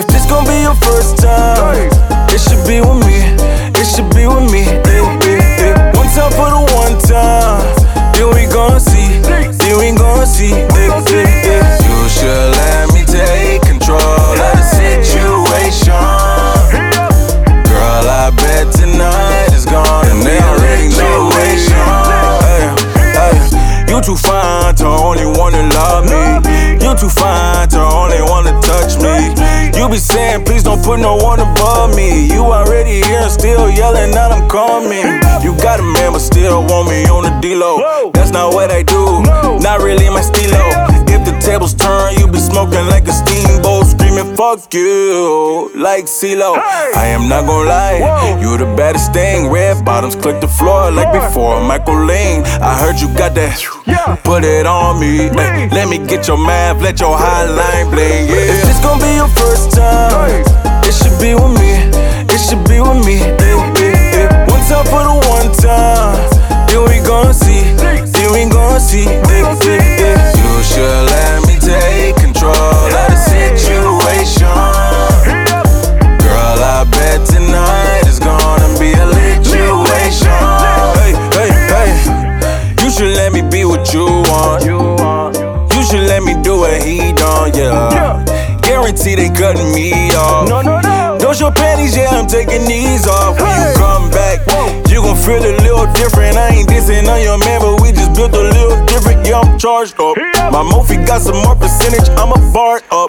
If this gon' be your first time, it should be with me. It should be with me. Ay. One time for the one time, then we gon' see. Then we gon' see. You should let me take control of the situation. Girl, I bet tonight is gonna be a lituation. Hey, hey. You too fine to only wanna love me. You too fine don't put no one above me. You already here and still yelling out I'm coming. You got a man, but still want me on the D-Lo. That's not what I do, not really my stilo. If the tables turn, fuck you, like CeeLo. I am not gonna lie, you the baddest thing. Red bottoms click the floor like before Michael Lane. I heard you got that, put it on me. Ay, let me get your math, let your hotline bling. Yeah. If this gonna be your first time, it should be with me. It should be with me. One time for the one time, then we gon' see. Then we gon' see. Should let me be what you want. You should let me do what he done, yeah. Guarantee they cutting me off. No, no, no. Don't show panties, yeah, I'm taking these off. When you come back, you gon' feel a little different. I ain't dissing on your man, but we just built a little different. Yeah, I'm charged up. My Mophie got some more percentage, I'm a bar up.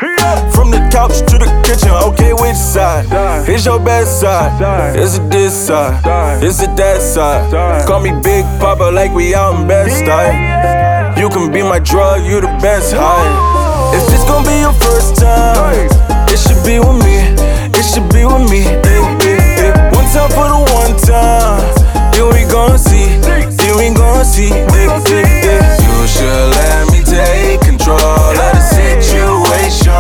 side. Here's your best side. It's a this side. It's a that side. Call me Big Papa like we out in Bed-Stuy. You can be my drug, you the best high. If this gon' be your first time, it should be with me. It should be with me. One time for the one time. Then we gon' see. Then we gon' see. You should let me take control of the situation.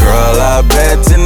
Girl, I bet tonight.